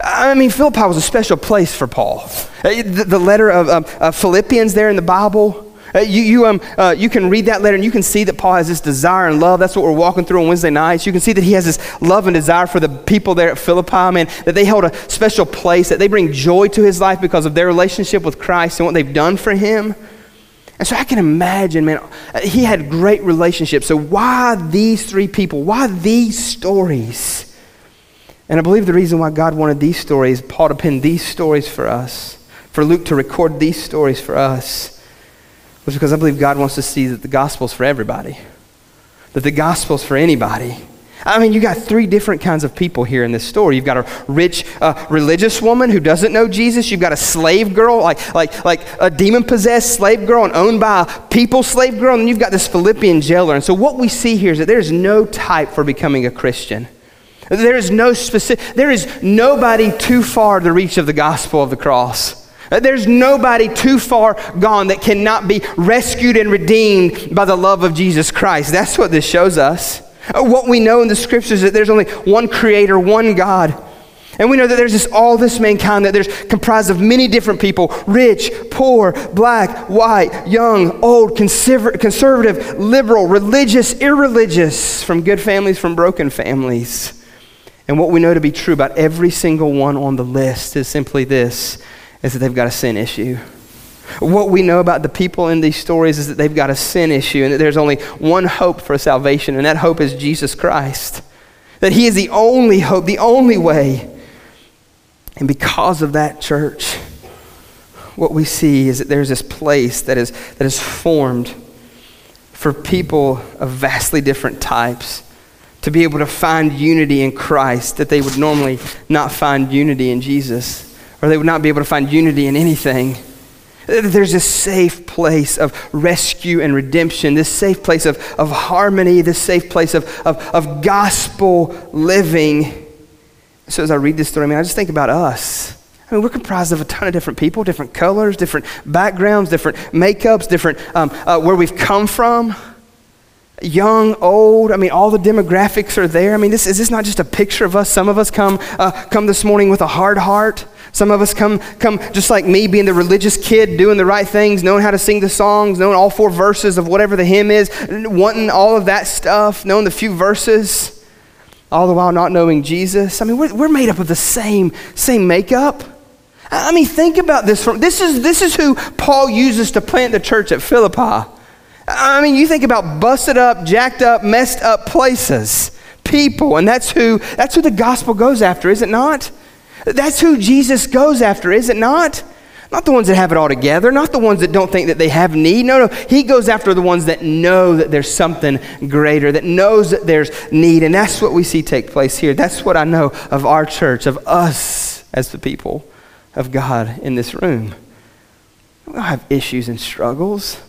I mean, Philippi was a special place for Paul. Uh, the, letter of um, Philippians there in the Bible, uh, you, you, um, uh, you can read that letter and you can see that Paul has this desire and love. That's what we're walking through on Wednesday nights. You can see that he has this love and desire for the people there at Philippi, man, that they held a special place, that they bring joy to his life because of their relationship with Christ and what they've done for him. And so I can imagine, man, uh, he had great relationships. So why these three people? Why these stories? And I believe the reason why God wanted these stories, Paul to pen these stories for us, for Luke to record these stories for us, was because I believe God wants to see that the gospel's for everybody, that the gospel's for anybody. I mean, you got three different kinds of people here in this story. You've got a rich uh, religious woman who doesn't know Jesus. You've got a slave girl, like, like, like a demon possessed slave girl and owned by a people slave girl. And you've got this Philippian jailer. And so, what we see here is that there's no type for becoming a Christian. There is no specific, there is nobody too far the reach of the gospel of the cross. There's nobody too far gone that cannot be rescued and redeemed by the love of Jesus Christ. That's what this shows us. What we know in the scriptures is that there's only one creator, one God. And we know that there's this, all this mankind, that there's comprised of many different people rich, poor, black, white, young, old, conservative, liberal, religious, irreligious, from good families, from broken families. And what we know to be true about every single one on the list is simply this is that they've got a sin issue. What we know about the people in these stories is that they've got a sin issue and that there's only one hope for salvation, and that hope is Jesus Christ. That He is the only hope, the only way. And because of that, church, what we see is that there's this place that is, that is formed for people of vastly different types to be able to find unity in Christ that they would normally not find unity in Jesus, or they would not be able to find unity in anything. There's this safe place of rescue and redemption, this safe place of, of harmony, this safe place of, of, of gospel living. So as I read this story, I mean, I just think about us. I mean, we're comprised of a ton of different people, different colors, different backgrounds, different makeups, different um, uh, where we've come from. Young, old, I mean, all the demographics are there. I mean, this, is this not just a picture of us? Some of us come, uh, come this morning with a hard heart. Some of us come, come just like me, being the religious kid, doing the right things, knowing how to sing the songs, knowing all four verses of whatever the hymn is, wanting all of that stuff, knowing the few verses, all the while not knowing Jesus. I mean, we're, we're made up of the same, same makeup. I mean, think about this. From, This is, this is who Paul uses to plant the church at Philippi. I mean, you think about busted up, jacked up, messed up places, people, and that's who, that's who the gospel goes after, is it not? That's who Jesus goes after, is it not? Not the ones that have it all together, not the ones that don't think that they have need. No, no. He goes after the ones that know that there's something greater, that knows that there's need. And that's what we see take place here. That's what I know of our church, of us as the people of God in this room. We all have issues and struggles.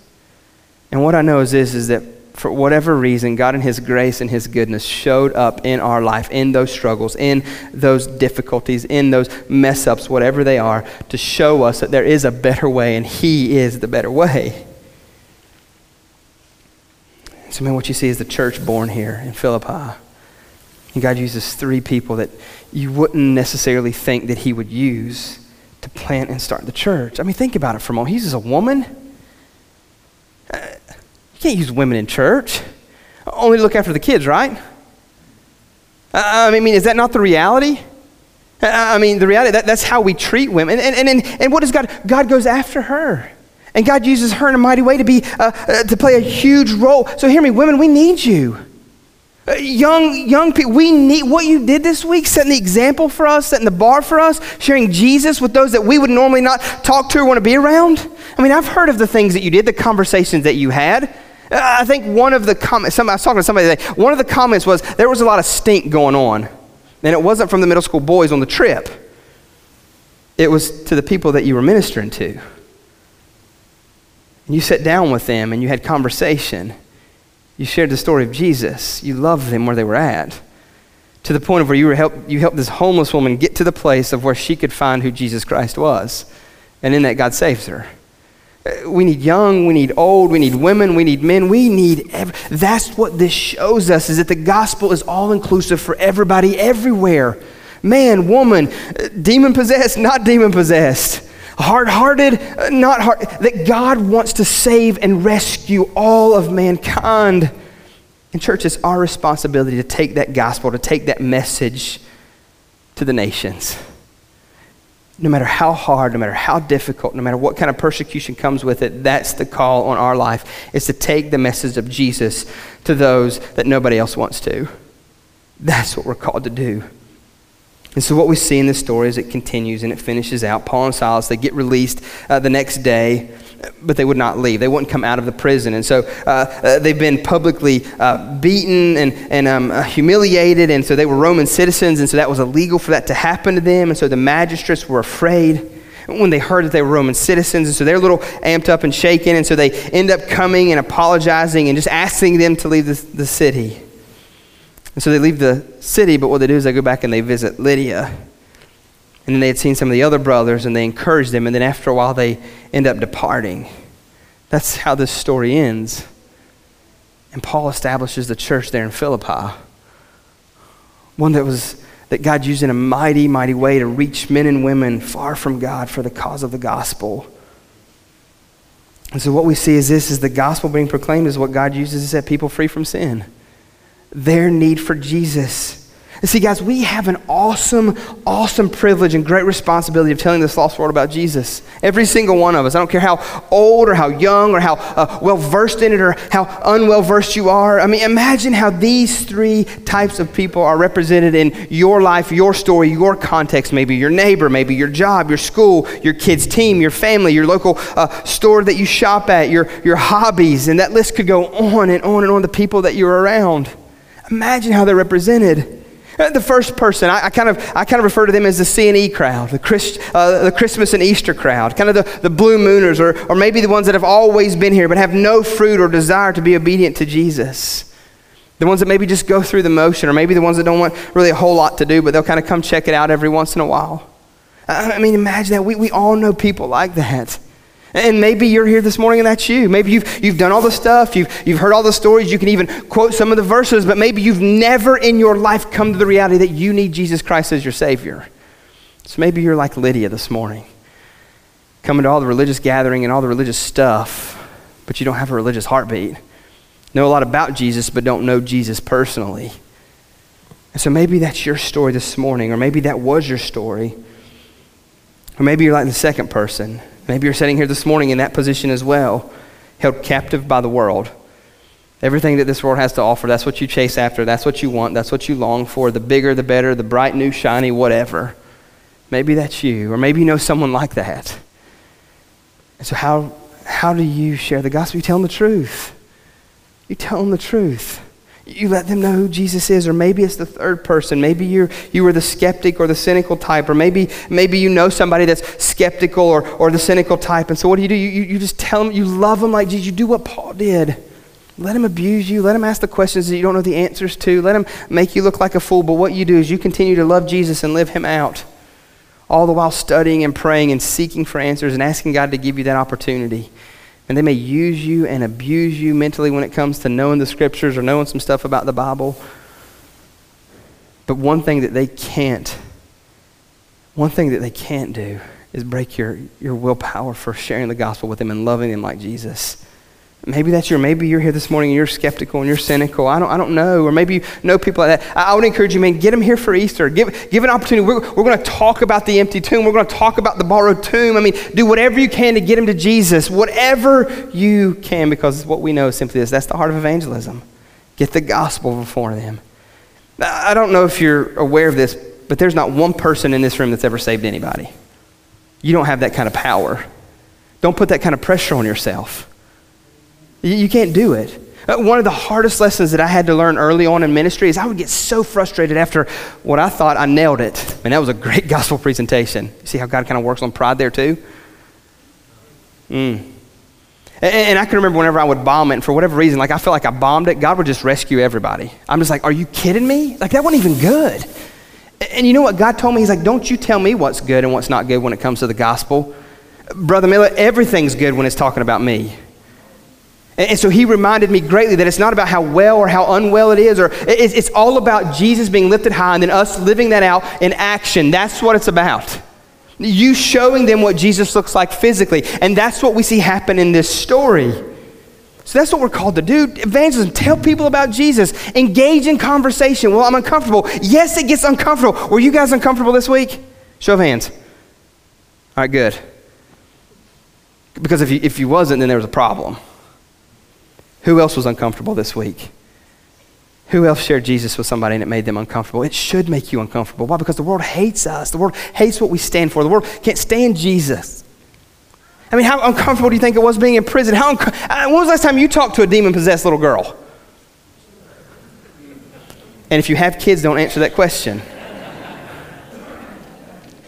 And what I know is this is that for whatever reason, God in His grace and His goodness showed up in our life, in those struggles, in those difficulties, in those mess ups, whatever they are, to show us that there is a better way and He is the better way. So, man, what you see is the church born here in Philippi. And God uses three people that you wouldn't necessarily think that He would use to plant and start the church. I mean, think about it for a moment. He uses a woman you can't use women in church. Only look after the kids, right? I mean, is that not the reality? I mean, the reality, that, that's how we treat women. And, and, and, and what does God? God goes after her. And God uses her in a mighty way to, be, uh, uh, to play a huge role. So hear me, women, we need you. Uh, young, young people, we need what you did this week, setting the example for us, setting the bar for us, sharing Jesus with those that we would normally not talk to or want to be around. I mean, I've heard of the things that you did, the conversations that you had. I think one of the comments, some, I was talking to somebody today, one of the comments was there was a lot of stink going on. And it wasn't from the middle school boys on the trip, it was to the people that you were ministering to. And you sat down with them and you had conversation. You shared the story of Jesus. You loved them where they were at. To the point of where you, were help, you helped this homeless woman get to the place of where she could find who Jesus Christ was. And in that, God saves her. We need young, we need old, we need women, we need men, we need every, that's what this shows us is that the gospel is all inclusive for everybody everywhere. Man, woman, uh, demon possessed, not demon possessed. Hard hearted, uh, not hard. That God wants to save and rescue all of mankind. And, church, it's our responsibility to take that gospel, to take that message to the nations no matter how hard, no matter how difficult, no matter what kind of persecution comes with it, that's the call on our life is to take the message of Jesus to those that nobody else wants to. That's what we're called to do. And so, what we see in this story is it continues and it finishes out. Paul and Silas, they get released uh, the next day but they would not leave. They wouldn't come out of the prison. And so uh, uh, they've been publicly uh, beaten and, and um, uh, humiliated. And so they were Roman citizens. And so that was illegal for that to happen to them. And so the magistrates were afraid when they heard that they were Roman citizens. And so they're a little amped up and shaken. And so they end up coming and apologizing and just asking them to leave the, the city. And so they leave the city, but what they do is they go back and they visit Lydia. And then they had seen some of the other brothers and they encouraged them. And then after a while, they end up departing. That's how this story ends. And Paul establishes the church there in Philippi. One that was that God used in a mighty, mighty way to reach men and women far from God for the cause of the gospel. And so what we see is this is the gospel being proclaimed is what God uses to set people free from sin. Their need for Jesus And see, guys, we have an awesome, awesome privilege and great responsibility of telling this lost world about Jesus. Every single one of us. I don't care how old or how young or how uh, well versed in it or how unwell versed you are. I mean, imagine how these three types of people are represented in your life, your story, your context. Maybe your neighbor, maybe your job, your school, your kids' team, your family, your local uh, store that you shop at, your, your hobbies. And that list could go on and on and on, the people that you're around. Imagine how they're represented. Uh, the first person, I, I, kind of, I kind of refer to them as the C and E crowd, the, Christ, uh, the Christmas and Easter crowd, kind of the, the blue mooners, or, or maybe the ones that have always been here but have no fruit or desire to be obedient to Jesus. The ones that maybe just go through the motion, or maybe the ones that don't want really a whole lot to do, but they'll kind of come check it out every once in a while. I mean, imagine that. We, we all know people like that. And maybe you're here this morning and that's you. Maybe you've, you've done all the stuff, you've, you've heard all the stories, you can even quote some of the verses, but maybe you've never in your life come to the reality that you need Jesus Christ as your Savior. So maybe you're like Lydia this morning, coming to all the religious gathering and all the religious stuff, but you don't have a religious heartbeat. Know a lot about Jesus, but don't know Jesus personally. And so maybe that's your story this morning, or maybe that was your story. Or maybe you're like the second person Maybe you're sitting here this morning in that position as well, held captive by the world. Everything that this world has to offer, that's what you chase after, that's what you want, that's what you long for. The bigger, the better, the bright, new, shiny, whatever. Maybe that's you, or maybe you know someone like that. And so, how, how do you share the gospel? You tell them the truth. You tell them the truth. You let them know who Jesus is, or maybe it's the third person. Maybe you're, you were the skeptic or the cynical type, or maybe, maybe you know somebody that's skeptical or, or the cynical type. And so what do you do? You, you, you just tell them you love them like Jesus. You do what Paul did. Let him abuse you. Let him ask the questions that you don't know the answers to. Let him make you look like a fool. But what you do is you continue to love Jesus and live him out, all the while studying and praying and seeking for answers and asking God to give you that opportunity. And they may use you and abuse you mentally when it comes to knowing the scriptures or knowing some stuff about the Bible. But one thing that they can't, one thing that they can't do is break your, your willpower for sharing the gospel with them and loving them like Jesus. Maybe that's your, maybe you're here this morning and you're skeptical and you're cynical. I don't, I don't know. Or maybe you know people like that. I, I would encourage you, man, get them here for Easter. Give, give an opportunity. We're, we're going to talk about the empty tomb. We're going to talk about the borrowed tomb. I mean, do whatever you can to get them to Jesus. Whatever you can, because what we know is simply this. That's the heart of evangelism. Get the gospel before them. I don't know if you're aware of this, but there's not one person in this room that's ever saved anybody. You don't have that kind of power. Don't put that kind of pressure on yourself. You can't do it. Uh, one of the hardest lessons that I had to learn early on in ministry is I would get so frustrated after what I thought I nailed it. And that was a great gospel presentation. You see how God kind of works on pride there too? Mm. And, I can remember whenever I would bomb it, and for whatever reason, like I felt like I bombed it, God would just rescue everybody. I'm just like, are you kidding me? Like that wasn't even good. And you know what God told me? He's like, don't you tell me what's good and what's not good when it comes to the gospel. Brother Miller, everything's good when it's talking about me. And, so he reminded me greatly that it's not about how well or how unwell it is, or it's, all about Jesus being lifted high and then us living that out in action. That's what it's about. You showing them what Jesus looks like physically. And that's what we see happen in this story. So that's what we're called to do. Evangelism. Tell people about Jesus. Engage in conversation. Well, I'm uncomfortable. Yes, it gets uncomfortable. Were you guys uncomfortable this week? Show of hands. All right, good. Because if you, if you wasn't, then there was a problem. Who else was uncomfortable this week? Who else shared Jesus with somebody and it made them uncomfortable? It should make you uncomfortable. Why? Because the world hates us. The world hates what we stand for. The world can't stand Jesus. I mean, how uncomfortable do you think it was being in prison? How unco- uh, when was the last time you talked to a demon possessed little girl? And if you have kids, don't answer that question.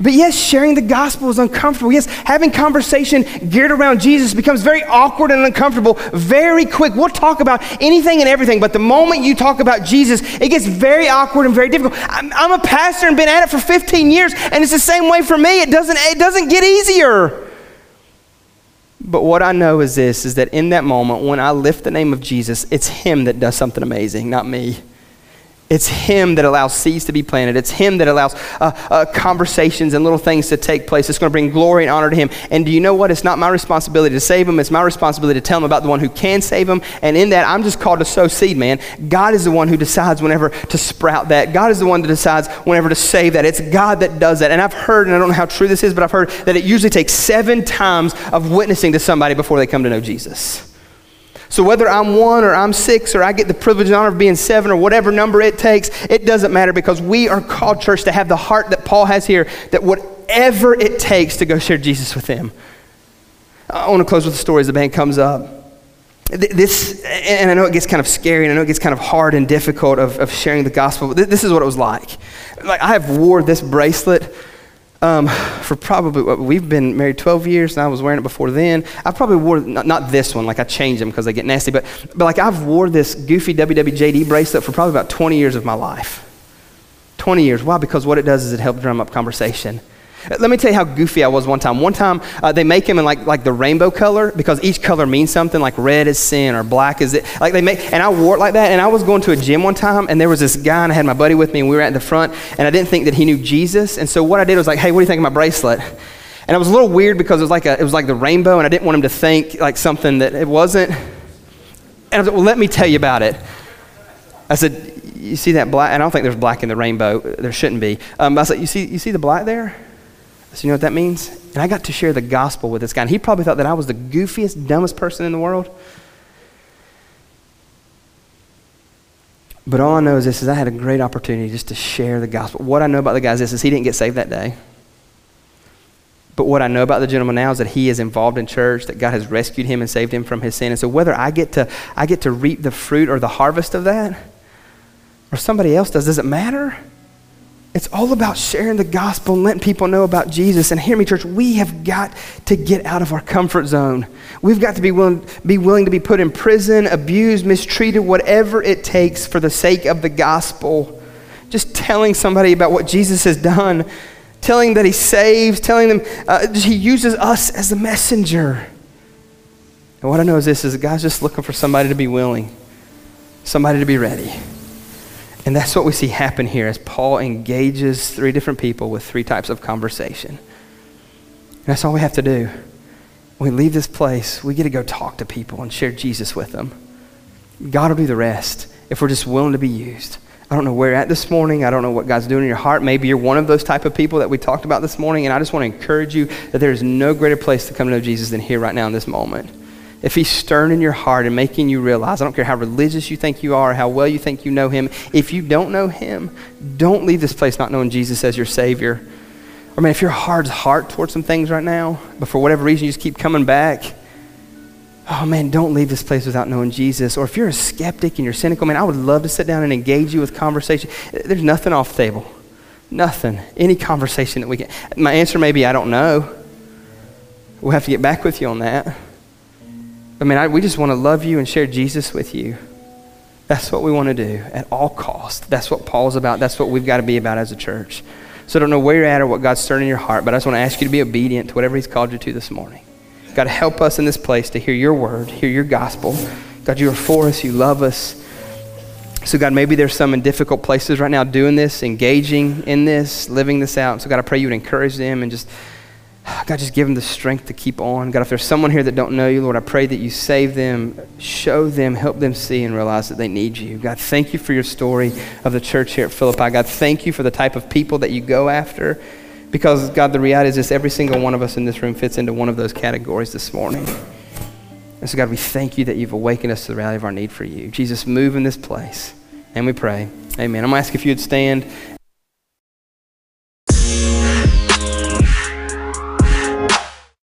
But yes, sharing the gospel is uncomfortable. Yes, having conversation geared around Jesus becomes very awkward and uncomfortable very quick. We'll talk about anything and everything, but the moment you talk about Jesus, it gets very awkward and very difficult. I'm, I'm a pastor and been at it for 15 years, and it's the same way for me. It doesn't, it doesn't get easier. But what I know is this is that in that moment, when I lift the name of Jesus, it's Him that does something amazing, not me. It's Him that allows seeds to be planted. It's Him that allows uh, uh, conversations and little things to take place. It's going to bring glory and honor to Him. And do you know what? It's not my responsibility to save Him. It's my responsibility to tell Him about the one who can save Him. And in that, I'm just called to sow seed, man. God is the one who decides whenever to sprout that. God is the one that decides whenever to save that. It's God that does that. And I've heard, and I don't know how true this is, but I've heard that it usually takes seven times of witnessing to somebody before they come to know Jesus. So whether I'm one or I'm six or I get the privilege and honor of being seven or whatever number it takes, it doesn't matter because we are called, church, to have the heart that Paul has here, that whatever it takes to go share Jesus with them. I want to close with a story as the band comes up. This, and I know it gets kind of scary, and I know it gets kind of hard and difficult of, of sharing the gospel, but this is what it was like. Like, I have wore this bracelet um, for probably, what, we've been married 12 years and I was wearing it before then. I probably wore, not, not this one, like I changed them because they get nasty, but, but like I've wore this goofy WWJD bracelet for probably about 20 years of my life. 20 years. Why? Because what it does is it helps drum up conversation. Let me tell you how goofy I was one time. One time, uh, they make them in like, like the rainbow color because each color means something. Like red is sin or black is it. Like they make, and I wore it like that. And I was going to a gym one time, and there was this guy, and I had my buddy with me, and we were at the front, and I didn't think that he knew Jesus. And so what I did was like, hey, what do you think of my bracelet? And it was a little weird because it was like a, it was like the rainbow, and I didn't want him to think like something that it wasn't. And I was like, well, let me tell you about it. I said, you see that black? And I don't think there's black in the rainbow. There shouldn't be. Um, I said, you see, you see the black there? So you know what that means? And I got to share the gospel with this guy. And he probably thought that I was the goofiest, dumbest person in the world. But all I know is this is I had a great opportunity just to share the gospel. What I know about the guy is this is he didn't get saved that day. But what I know about the gentleman now is that he is involved in church, that God has rescued him and saved him from his sin. And so whether I get to I get to reap the fruit or the harvest of that, or somebody else does, does it matter? It's all about sharing the gospel and letting people know about Jesus. And hear me, church, we have got to get out of our comfort zone. We've got to be willing, be willing to be put in prison, abused, mistreated, whatever it takes for the sake of the gospel. Just telling somebody about what Jesus has done, telling that he saves, telling them uh, he uses us as a messenger. And what I know is this is God's just looking for somebody to be willing, somebody to be ready. And that's what we see happen here as Paul engages three different people with three types of conversation. And that's all we have to do. When we leave this place, we get to go talk to people and share Jesus with them. God will do the rest if we're just willing to be used. I don't know where you're at this morning. I don't know what God's doing in your heart. Maybe you're one of those type of people that we talked about this morning. And I just want to encourage you that there is no greater place to come to know Jesus than here right now in this moment if he's stirring in your heart and making you realize, I don't care how religious you think you are, how well you think you know him, if you don't know him, don't leave this place not knowing Jesus as your Savior. Or, man, if your heart's heart towards some things right now, but for whatever reason you just keep coming back, oh, man, don't leave this place without knowing Jesus. Or if you're a skeptic and you're cynical, man, I would love to sit down and engage you with conversation. There's nothing off the table. Nothing. Any conversation that we get. My answer may be, I don't know. We'll have to get back with you on that. I mean, I, we just want to love you and share Jesus with you. That's what we want to do at all costs. That's what Paul's about. That's what we've got to be about as a church. So I don't know where you're at or what God's stirring in your heart, but I just want to ask you to be obedient to whatever He's called you to this morning. God, help us in this place to hear your word, hear your gospel. God, you are for us, you love us. So, God, maybe there's some in difficult places right now doing this, engaging in this, living this out. So, God, I pray you would encourage them and just God, just give them the strength to keep on. God, if there's someone here that don't know you, Lord, I pray that you save them, show them, help them see and realize that they need you. God, thank you for your story of the church here at Philippi. God, thank you for the type of people that you go after. Because, God, the reality is this every single one of us in this room fits into one of those categories this morning. And so, God, we thank you that you've awakened us to the reality of our need for you. Jesus, move in this place. And we pray. Amen. I'm going to ask if you would stand.